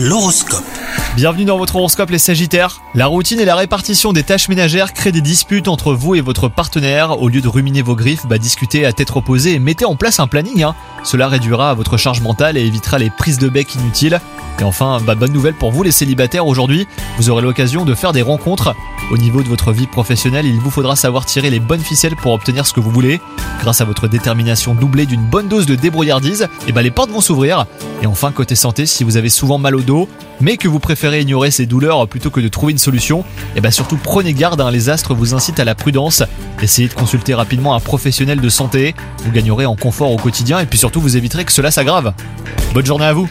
L'horoscope. Bienvenue dans votre horoscope les Sagittaires. La routine et la répartition des tâches ménagères créent des disputes entre vous et votre partenaire. Au lieu de ruminer vos griffes, bah discutez à tête reposée et mettez en place un planning. hein. Cela réduira votre charge mentale et évitera les prises de bec inutiles. Et enfin, bah, bonne nouvelle pour vous les célibataires aujourd'hui, vous aurez l'occasion de faire des rencontres. Au niveau de votre vie professionnelle, il vous faudra savoir tirer les bonnes ficelles pour obtenir ce que vous voulez. Grâce à votre détermination doublée d'une bonne dose de débrouillardise, et bah les portes vont s'ouvrir. Et enfin, côté santé, si vous avez souvent mal au dos, mais que vous préférez ignorer ces douleurs plutôt que de trouver une solution, et bah surtout prenez garde, hein, les astres vous incitent à la prudence. Essayez de consulter rapidement un professionnel de santé, vous gagnerez en confort au quotidien et puis surtout vous éviterez que cela s'aggrave. Bonne journée à vous